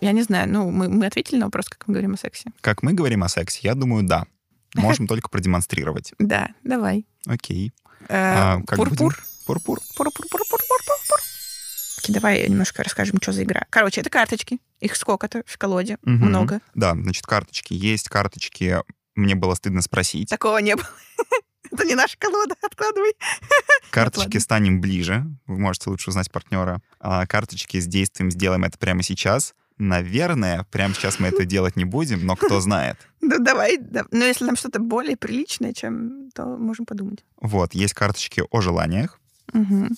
Speaker 1: Я не знаю, ну, мы, мы ответили на вопрос, как мы говорим о сексе.
Speaker 2: Как мы говорим о сексе? Я думаю, да. Можем только продемонстрировать.
Speaker 1: Да, давай.
Speaker 2: Окей.
Speaker 1: Э,
Speaker 2: А,
Speaker 1: Пурпур.
Speaker 2: Пурпур.
Speaker 1: Пур-пур-пур-пур-пур-пур. Окей, Давай немножко расскажем, что за игра. Короче, это карточки. Их сколько-то в колоде. Много.
Speaker 2: Да, значит, карточки. Есть карточки, мне было стыдно спросить.
Speaker 1: Такого не было. Это не наша колода, откладывай.
Speaker 2: Карточки
Speaker 1: ладно.
Speaker 2: станем ближе. Вы можете лучше узнать партнера. А карточки с действием сделаем это прямо сейчас. Наверное, прямо сейчас мы это делать не будем, но кто знает.
Speaker 1: Ну, давай. да. Но если там что-то более приличное, чем, то можем подумать.
Speaker 2: Вот, есть карточки о желаниях.
Speaker 1: Мгм.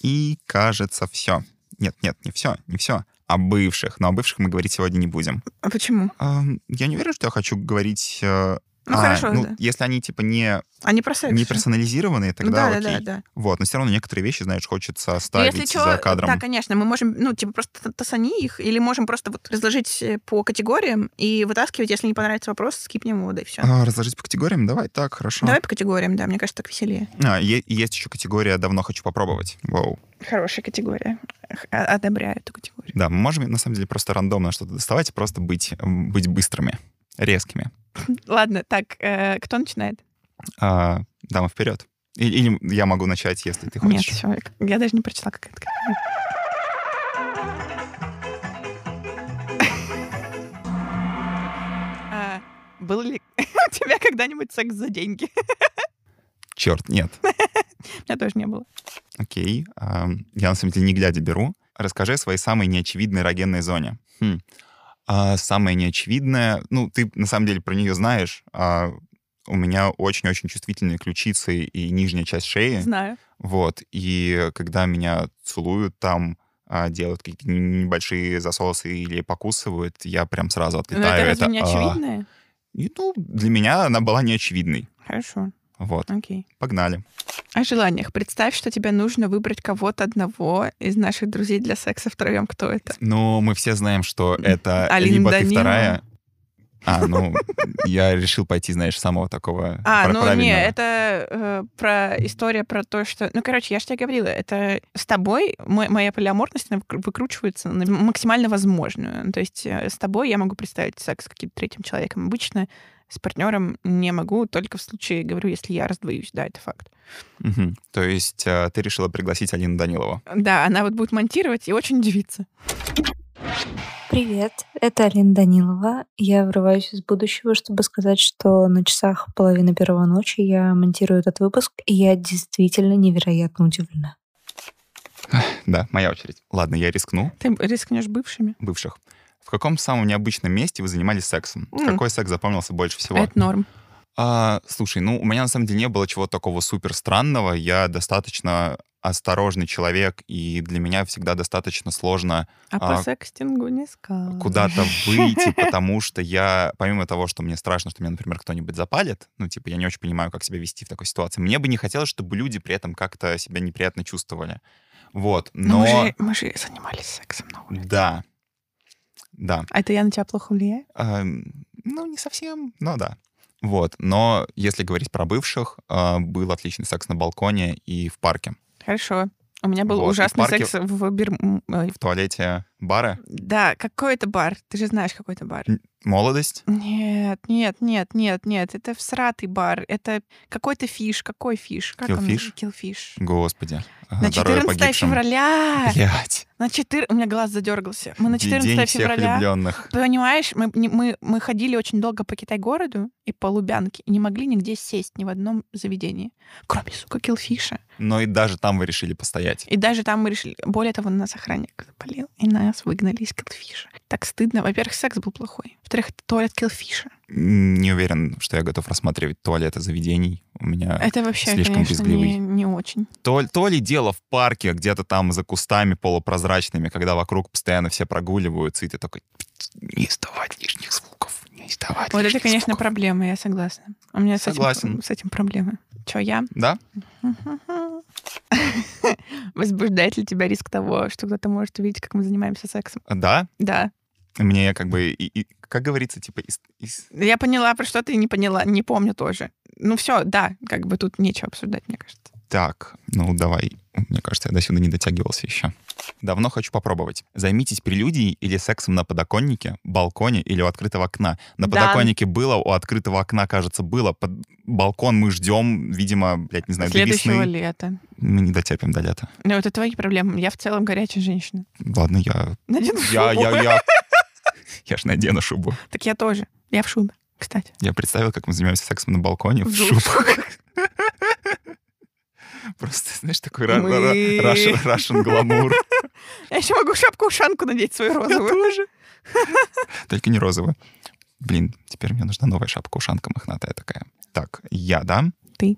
Speaker 2: И, кажется, все. Нет, нет, не все, не все. О бывших. Но о бывших мы говорить сегодня не будем.
Speaker 1: А почему?
Speaker 2: Ам, Я не уверен, что я хочу говорить...
Speaker 1: Ну,
Speaker 2: а,
Speaker 1: хорошо,
Speaker 2: ну,
Speaker 1: да.
Speaker 2: если они, типа, не,
Speaker 1: Они про секс.
Speaker 2: не персонализированные, тогда
Speaker 1: да,
Speaker 2: окей.
Speaker 1: да, да, да.
Speaker 2: Вот, но все равно некоторые вещи, знаешь, хочется
Speaker 1: Ну,
Speaker 2: оставить
Speaker 1: Если что,
Speaker 2: за кадром.
Speaker 1: да, конечно, мы можем, ну, типа, просто тасани их, или можем просто вот разложить э, по категориям и вытаскивать, если не понравится вопрос, скипнем его, да и все.
Speaker 2: А, разложить по категориям? Давай, так, хорошо.
Speaker 1: Давай по категориям, да, мне кажется, так веселее.
Speaker 2: А, есть еще категория «давно хочу попробовать». Воу.
Speaker 1: Хорошая категория. А- Одобряю эту категорию.
Speaker 2: Да, мы можем, на самом деле, просто рандомно что-то доставать и просто быть, быть быстрыми, резкими.
Speaker 1: Ладно, так, э, кто начинает?
Speaker 2: А, дама вперед. Или, я могу начать, если ты
Speaker 1: Нет,
Speaker 2: хочешь.
Speaker 1: все, я даже не прочла, как это. А, Был ли у тебя когда-нибудь секс за деньги?
Speaker 2: Черт, нет.
Speaker 1: У меня тоже не было.
Speaker 2: Окей. Я, на самом деле, не глядя беру. Расскажи о своей самой неочевидной эрогенной зоне. Хм. А, самая неочевидная, ну, ты на самом деле про нее знаешь. А, у меня очень-очень чувствительные ключицы и нижняя часть шеи.
Speaker 1: Знаю.
Speaker 2: Вот. И когда меня целуют там, а, делают какие-то небольшие засосы или покусывают, я прям сразу
Speaker 1: Но
Speaker 2: отлетаю.
Speaker 1: это разве не
Speaker 2: а,
Speaker 1: очевидное?
Speaker 2: и, ну, для меня она была неочевидной.
Speaker 1: Хорошо,
Speaker 2: Вот.
Speaker 1: окей.
Speaker 2: Погнали.
Speaker 1: О желаниях. Представь, что тебе нужно выбрать кого-то одного из наших друзей для секса втроем. Кто это?
Speaker 2: Ну, мы все знаем, что это
Speaker 1: Алина
Speaker 2: либо ты
Speaker 1: Данилова.
Speaker 2: вторая... А, ну, я решил пойти, знаешь, самого такого
Speaker 1: А, ну не, это э, про история про то, что... Ну, короче, я же тебе говорила, это с тобой мо- моя полиаморность выкручивается на максимально возможную. То есть э, с тобой я могу представить секс с каким-то третьим человеком. Обычно с партнером не могу, только в случае, говорю, если я раздвоюсь. Да, это факт.
Speaker 2: Мгм. То есть э, ты решила пригласить Алину Данилову.
Speaker 1: Да, она вот будет монтировать и очень удивится.
Speaker 3: Привет, это Алина Данилова. Я врываюсь из будущего, чтобы сказать, что на часах половины первого ночи я монтирую этот выпуск, и я действительно невероятно удивлена.
Speaker 2: Да, моя очередь. Ладно, я рискну.
Speaker 1: Ты рискнешь бывшими?
Speaker 2: Бывших. В каком самом необычном месте вы занимались сексом?
Speaker 1: М.
Speaker 2: Какой секс запомнился больше всего?
Speaker 1: Это норм.
Speaker 2: А, слушай, ну, у меня на самом деле не было чего такого супер странного. Я достаточно осторожный человек, и для меня всегда достаточно сложно
Speaker 1: А,
Speaker 2: А,
Speaker 1: по секстингу не скажешь.
Speaker 2: куда-то выйти, потому что я, помимо того, что мне страшно, что меня, например, кто-нибудь запалит, ну, типа, я не очень понимаю, как себя вести в такой ситуации. Мне бы не хотелось, чтобы люди при этом как-то себя неприятно чувствовали. Вот,
Speaker 1: Но
Speaker 2: но...
Speaker 1: мы же, мы же занимались сексом на улице.
Speaker 2: Да. Да.
Speaker 1: А это я на тебя плохо влияю?
Speaker 2: Эм, ну, не совсем, но да. Вот. Но если говорить про бывших, э, был отличный секс на балконе и в парке.
Speaker 1: Хорошо. У меня был
Speaker 2: Вот, и в
Speaker 1: ужасный
Speaker 2: парке-
Speaker 1: секс в Бирм... ой,
Speaker 2: В туалете бара.
Speaker 1: Да, какой это бар? Ты же знаешь, какой это бар.
Speaker 2: Молодость.
Speaker 1: Нет, нет, нет, нет, нет. Это всратый бар. Это какой-то фиш. Какой фиш? Как он?
Speaker 2: Киллфиш?
Speaker 1: Киллфиш.
Speaker 2: Господи.
Speaker 1: На
Speaker 2: здоровья
Speaker 1: 14
Speaker 2: погибшим.
Speaker 1: февраля.
Speaker 2: Блядь.
Speaker 1: На 4... У меня глаз задергался. Мы на 14
Speaker 2: День всех
Speaker 1: февраля.
Speaker 2: влюбленных.
Speaker 1: Понимаешь, мы, мы, мы ходили очень долго по Китай-городу и по Лубянке и не могли нигде сесть ни в одном заведении. Кроме, сука, Киллфиша.
Speaker 2: Но и даже там вы решили постоять.
Speaker 1: И даже там мы решили... Более того, нас охранник запалил, и нас выгнали из Киллфиша. Так стыдно. Во-первых, секс был плохой. Во-вторых, это туалет Киллфиша.
Speaker 2: Не уверен, что я готов рассматривать туалеты заведений. У меня
Speaker 1: Это вообще,
Speaker 2: слишком
Speaker 1: конечно,
Speaker 2: брезгливый.
Speaker 1: не, не очень.
Speaker 2: То, то ли дело в парке, где-то там за кустами полупрозрачными, когда вокруг постоянно все прогуливаются, и ты такой, не издавать лишних звуков, не издавать
Speaker 1: Вот это, конечно,
Speaker 2: звуков».
Speaker 1: проблема, я согласна. У меня с
Speaker 2: Согласен.
Speaker 1: этим, с этим проблемы. Че, я?
Speaker 2: Да?
Speaker 1: Возбуждает ли тебя риск того, что кто-то может увидеть, как мы занимаемся сексом?
Speaker 2: Да.
Speaker 1: Да.
Speaker 2: Мне как бы, и- и, как говорится, типа, из- из-
Speaker 1: Я поняла, про что ты не поняла. Не помню тоже. Ну все, да, как бы тут нечего обсуждать, мне кажется.
Speaker 2: Так, ну давай. Мне кажется, я до сюда не дотягивался еще. Давно хочу попробовать. Займитесь прелюдией или сексом на подоконнике, балконе или у открытого окна. На
Speaker 1: Да.
Speaker 2: подоконнике было, у открытого окна, кажется, было. Под балкон мы ждем, видимо, блядь, не знаю, до
Speaker 1: Следующего
Speaker 2: весны.
Speaker 1: лета.
Speaker 2: Мы не дотерпим до лета.
Speaker 1: Ну, это твои проблемы. Я в целом горячая женщина.
Speaker 2: Ладно, я...
Speaker 1: Надену
Speaker 2: Я,
Speaker 1: шубу.
Speaker 2: я, я... Я ж надену шубу.
Speaker 1: Так я тоже. Я в шубе, кстати.
Speaker 2: Я представил, как мы занимаемся сексом на балконе в
Speaker 1: В
Speaker 2: шубах. Просто, знаешь, такой
Speaker 1: Мы-
Speaker 2: Russian гламур.
Speaker 1: Я еще могу шапку-ушанку надеть свою розовую.
Speaker 2: тоже. Только не розовую. Блин, теперь мне нужна новая шапка-ушанка мохнатая такая. Так, я, да?
Speaker 1: Ты.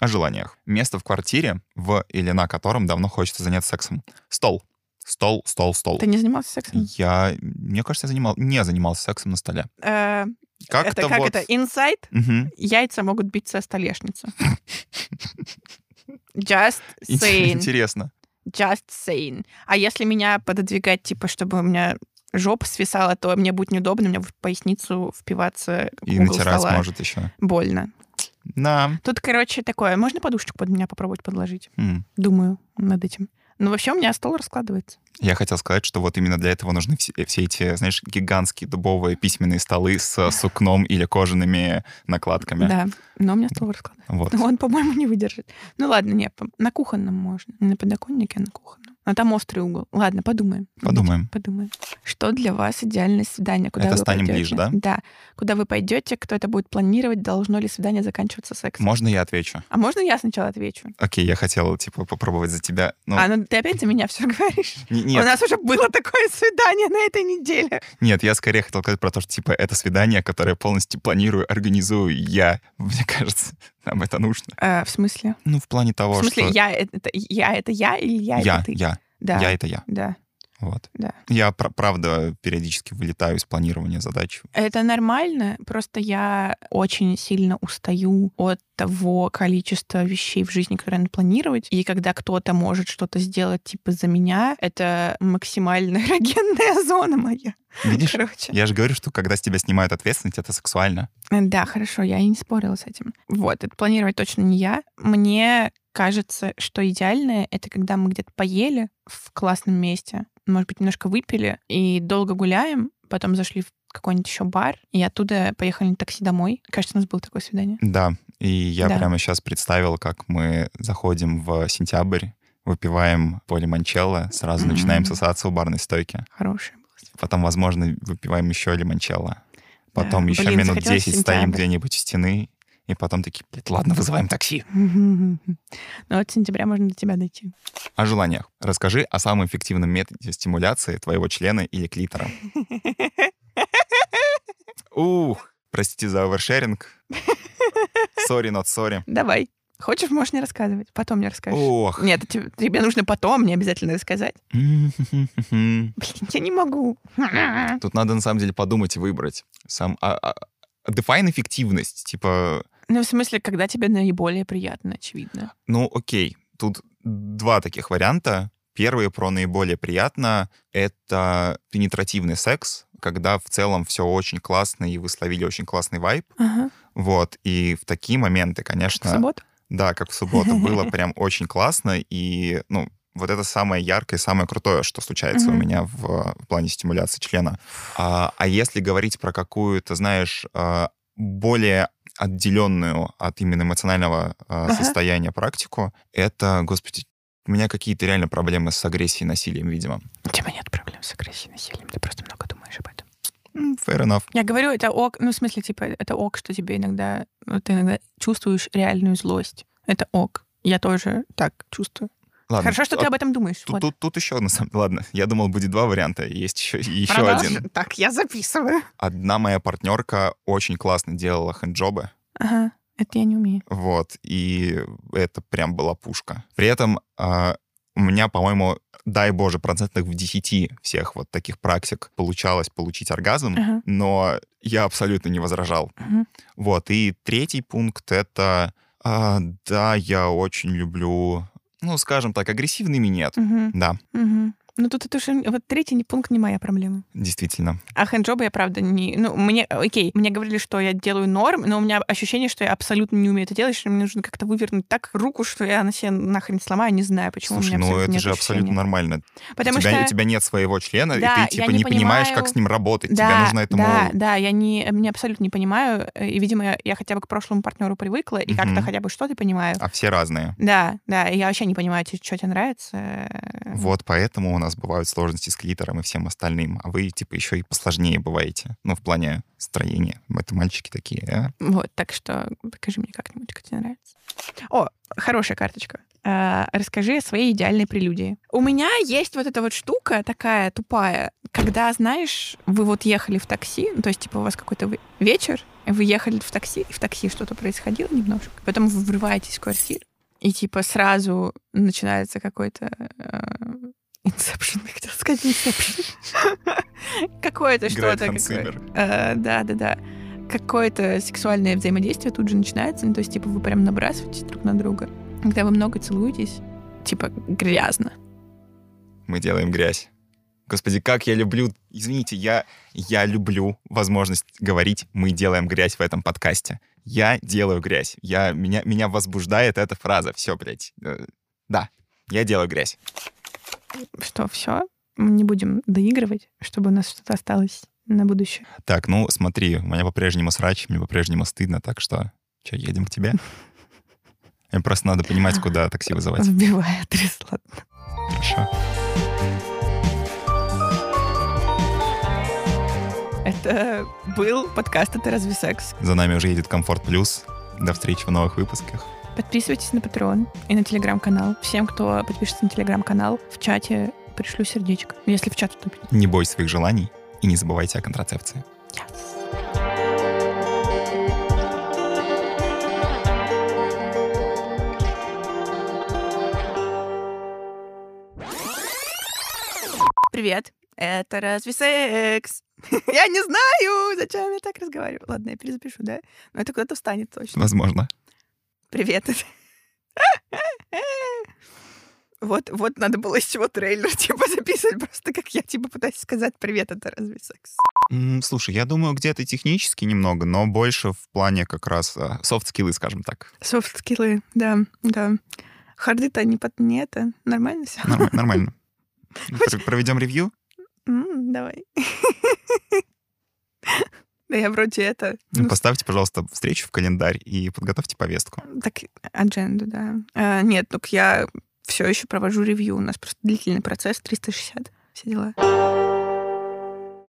Speaker 2: О желаниях. Место в квартире, в или на котором давно хочется заняться сексом. Стол. Стол, стол, стол.
Speaker 1: Ты не занимался сексом?
Speaker 2: Я, мне кажется, я занимал, не занимался сексом на столе.
Speaker 1: Э,
Speaker 2: Как-то
Speaker 1: это как
Speaker 2: вот...
Speaker 1: это? Инсайт? Яйца могут биться о столешницу. Just saying.
Speaker 2: Интересно.
Speaker 1: Just saying. А если меня пододвигать, типа, чтобы у меня жопа свисала, то мне будет неудобно, мне в поясницу впиваться
Speaker 2: И натирать
Speaker 1: стола.
Speaker 2: может еще.
Speaker 1: Больно.
Speaker 2: Да.
Speaker 1: Тут, короче, такое. Можно подушечку под меня попробовать подложить?
Speaker 2: М.
Speaker 1: Думаю над этим. Ну, вообще, у меня стол раскладывается.
Speaker 2: Я хотел сказать, что вот именно для этого нужны все, все эти, знаешь, гигантские дубовые письменные столы с сукном или кожаными накладками.
Speaker 1: Да, но у меня стол раскладывается.
Speaker 2: Вот.
Speaker 1: Он, по-моему, не выдержит. Ну ладно, нет, на кухонном можно. На подоконнике, а на кухонном. Но там острый угол. Ладно, подумаем.
Speaker 2: Подумаем.
Speaker 1: Подумаем. Что для вас идеальное свидание? Куда
Speaker 2: Это
Speaker 1: вы
Speaker 2: станем
Speaker 1: пойдете?
Speaker 2: ближе, да?
Speaker 1: Да. Куда вы пойдете, кто это будет планировать, должно ли свидание заканчиваться сексом?
Speaker 2: Можно я отвечу?
Speaker 1: А можно я сначала отвечу?
Speaker 2: Окей, я хотел, типа, попробовать за тебя. Ну,
Speaker 1: А, ну ты опять за меня все говоришь? У
Speaker 2: нет,
Speaker 1: нас уже было такое свидание на этой неделе.
Speaker 2: нет, я скорее хотел сказать про то, что, типа, это свидание, которое полностью планирую, организую я. Мне кажется, нам это нужно.
Speaker 1: А, в смысле?
Speaker 2: Ну, в плане того,
Speaker 1: в смысле,
Speaker 2: что...
Speaker 1: я это, я это я или я,
Speaker 2: я,
Speaker 1: это ты?
Speaker 2: я,
Speaker 1: Да.
Speaker 2: я это я.
Speaker 1: Да.
Speaker 2: Вот.
Speaker 1: Да.
Speaker 2: Я, пр- правда, периодически вылетаю из планирования задач.
Speaker 1: Это нормально, просто я очень сильно устаю от того количества вещей в жизни, которые надо планировать. И когда кто-то может что-то сделать типа за меня, это максимально эрогенная зона моя.
Speaker 2: Видишь?
Speaker 1: Короче.
Speaker 2: Я же говорю, что когда с тебя снимают ответственность, это сексуально.
Speaker 1: Да, хорошо, я и не спорила с этим. Вот, это планировать точно не я. Мне кажется, что идеальное — это когда мы где-то поели в классном месте, может быть, немножко выпили и долго гуляем, потом зашли в какой-нибудь еще бар, и оттуда поехали на такси домой. Кажется, у нас было такое свидание.
Speaker 2: Да, и я
Speaker 1: Да.
Speaker 2: прямо сейчас представил, как мы заходим в сентябрь, выпиваем полимончелло, сразу
Speaker 1: Мгм.
Speaker 2: начинаем сосаться у барной стойки.
Speaker 1: Хорошее было.
Speaker 2: Потом, возможно, выпиваем еще лимончелло. Потом
Speaker 1: Да.
Speaker 2: еще
Speaker 1: Блин,
Speaker 2: минут
Speaker 1: захотелось
Speaker 2: 10 стоим где-нибудь у стены, и потом такие, «Блядь, ладно, вызываем такси.
Speaker 1: Ну вот с сентября можно до тебя дойти.
Speaker 2: О желаниях. Расскажи о самом эффективном методе стимуляции твоего члена или клитора. Ух, простите за овершеринг. Сори, not sorry.
Speaker 1: Давай. Хочешь, можешь не рассказывать. Потом мне расскажешь.
Speaker 2: Ох.
Speaker 1: Нет, тебе, тебе нужно потом, не обязательно рассказать. Блин, я не могу.
Speaker 2: Тут надо на самом деле подумать и выбрать. Сам, а, а, define эффективность. Типа,
Speaker 1: Ну, в смысле, когда тебе наиболее приятно, очевидно.
Speaker 2: ну окей, тут два таких варианта. Первый про наиболее приятно — это пенетративный секс, когда в целом все очень классно, и вы словили очень классный вайб.
Speaker 1: Ага.
Speaker 2: Вот, и в такие моменты,
Speaker 1: В
Speaker 2: конечно,
Speaker 1: субботу?
Speaker 2: да, как в субботу, было прям очень классно, и, ну, вот это самое яркое, самое крутое, что случается у меня в, в плане стимуляции члена. А, а если говорить про какую-то, знаешь, а, более отделенную от именно эмоционального а,
Speaker 1: Ага.
Speaker 2: состояния практику, это, господи, у меня какие-то реально проблемы с агрессией и насилием, видимо.
Speaker 1: У тебя нет проблем с агрессией и насилием, ты просто много думаешь об этом.
Speaker 2: М, Fair enough.
Speaker 1: Я говорю, это ок, ну, в смысле, типа, это ок, что тебе иногда, ну, ты иногда чувствуешь реальную злость. Это ок. Я тоже так чувствую.
Speaker 2: Ладно,
Speaker 1: Хорошо, что
Speaker 2: а
Speaker 1: ты об этом думаешь.
Speaker 2: Тут,
Speaker 1: Вот.
Speaker 2: тут, тут еще, на самом ладно, я думал, будет два варианта, есть еще, еще
Speaker 1: Продолжи.
Speaker 2: один.
Speaker 1: Так, я записываю.
Speaker 2: Одна моя партнерка очень классно делала хэнджобы,
Speaker 1: Ага, это я не умею.
Speaker 2: вот, и это прям была пушка. При этом а, у меня, по-моему, дай боже, процентных в 10 всех вот таких практик получалось получить оргазм,
Speaker 1: Ага.
Speaker 2: но я абсолютно не возражал.
Speaker 1: Мгм.
Speaker 2: Вот, и третий пункт — это, а, да, я очень люблю, ну, скажем так, агрессивными нет.
Speaker 1: Мгм.
Speaker 2: Да,
Speaker 1: Мгм. Ну, тут это уже... Вот третий пункт не моя проблема.
Speaker 2: действительно.
Speaker 1: А хэнджобы я, правда, не... Ну, мне... Окей, мне говорили, что я делаю норм, но у меня ощущение, что я абсолютно не умею это делать, что мне нужно как-то вывернуть так руку, что я на себе нахрен сломаю, не знаю, почему
Speaker 2: Слушай,
Speaker 1: у меня
Speaker 2: ну
Speaker 1: абсолютно
Speaker 2: это же абсолютно
Speaker 1: ощущения.
Speaker 2: нормально.
Speaker 1: Потому
Speaker 2: у, тебя,
Speaker 1: что...
Speaker 2: у тебя нет своего члена,
Speaker 1: Да,
Speaker 2: и ты типа
Speaker 1: не
Speaker 2: не, понимаешь,
Speaker 1: понимаю-
Speaker 2: как с ним работать.
Speaker 1: Да,
Speaker 2: Тебе нужно этому...
Speaker 1: да, да, я не, мне абсолютно не понимаю, э, и, видимо, я, я хотя бы к прошлому партнеру привыкла, и как-то хотя бы что-то понимаю.
Speaker 2: А все разные.
Speaker 1: Да, да, и я вообще не понимаю, что тебе нравится. э,
Speaker 2: Вот поэтому у нас бывают сложности с клитором и всем остальным. А вы типа еще и посложнее бываете. Ну, в плане строения. Это мальчики такие, а?
Speaker 1: Вот, так что покажи мне как-нибудь, как тебе нравится. О, хорошая карточка. А, расскажи о своей идеальной прелюдии. У меня есть вот эта вот штука такая тупая, когда, знаешь, вы вот ехали в такси, ну, то есть, типа, у вас какой-то вечер, вы ехали в такси, и в такси что-то происходило немножко, потом вы врываетесь в квартиру, и, типа, сразу начинается какой-то Инсепшн, я хотела сказать инсепшн. Какое-то что-то. Э, Да, да, да. Какое-то сексуальное взаимодействие тут же начинается. Ну, то есть, типа, вы прям набрасываетесь друг на друга. Когда вы много целуетесь, типа, грязно.
Speaker 2: Мы делаем грязь. Господи, как я люблю... Извините, я, я люблю возможность говорить «мы делаем грязь» в этом подкасте. Я делаю грязь. Я, меня, меня возбуждает эта фраза. Все, блядь. Э, Да, я делаю грязь.
Speaker 1: Что, все? Мы не будем доигрывать, чтобы у нас что-то осталось на будущее.
Speaker 2: Так, ну смотри, у меня по-прежнему срач, мне по-прежнему стыдно, так что... Че, едем к тебе? Мне просто надо понимать, куда такси вызывать.
Speaker 1: Вбивая адрес, ладно.
Speaker 2: Хорошо.
Speaker 1: Это был подкаст «Это разве секс?».
Speaker 2: За нами уже едет Комфорт Плюс. До встречи в новых выпусках.
Speaker 1: Подписывайтесь на Patreon и на Телеграм-канал. Всем, кто подпишется на Телеграм-канал, в чате пришлю сердечко, если в чат вступить.
Speaker 2: Не бойся своих желаний и не забывайте о контрацепции.
Speaker 1: Привет, это разве секс? Я не знаю, зачем я так разговариваю. Ладно, я перезапишу, да? Но это куда-то встанет точно.
Speaker 2: Возможно.
Speaker 1: Привет. Вот, вот надо было из чего трейлер типа записывать, просто как я типа пытаюсь сказать привет, это разве секс?
Speaker 2: Слушай, я думаю, где-то технически немного, но больше в плане как раз софт-скиллы, скажем так.
Speaker 1: Софт-скиллы, да, да. Харды-то не, под... не это, нормально все?
Speaker 2: Норм- Нормально. Пр- Проведем ревью?
Speaker 1: Давай. Да я вроде это... ну,
Speaker 2: Поставьте, пожалуйста, встречу в календарь и подготовьте повестку.
Speaker 1: Так, адженду, да. А, нет, ну я все еще провожу ревью. У нас просто длительный процесс, 360, все дела.